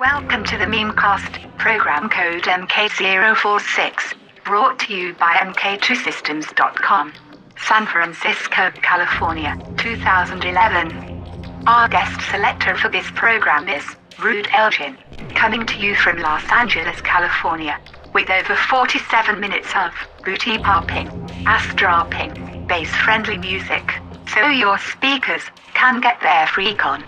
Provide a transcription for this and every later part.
Welcome to the Memecast, program code MK046, brought to you by MK2Systems.com. San Francisco, California, 2011. Our guest selector for this program is Rude Elgin, coming to you from Los Angeles, California, with over 47 minutes of booty popping, ass dropping, bass friendly music, so your speakers can get their freak on.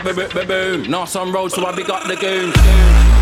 Goes. Nice on road, so I big up the goons.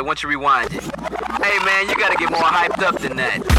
Why don't you rewind it? Hey, man, you gotta get more hyped up than that.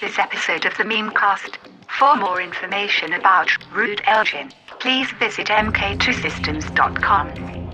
This episode of the Memecast. For more information about Rude Elgin, please visit mk2systems.com.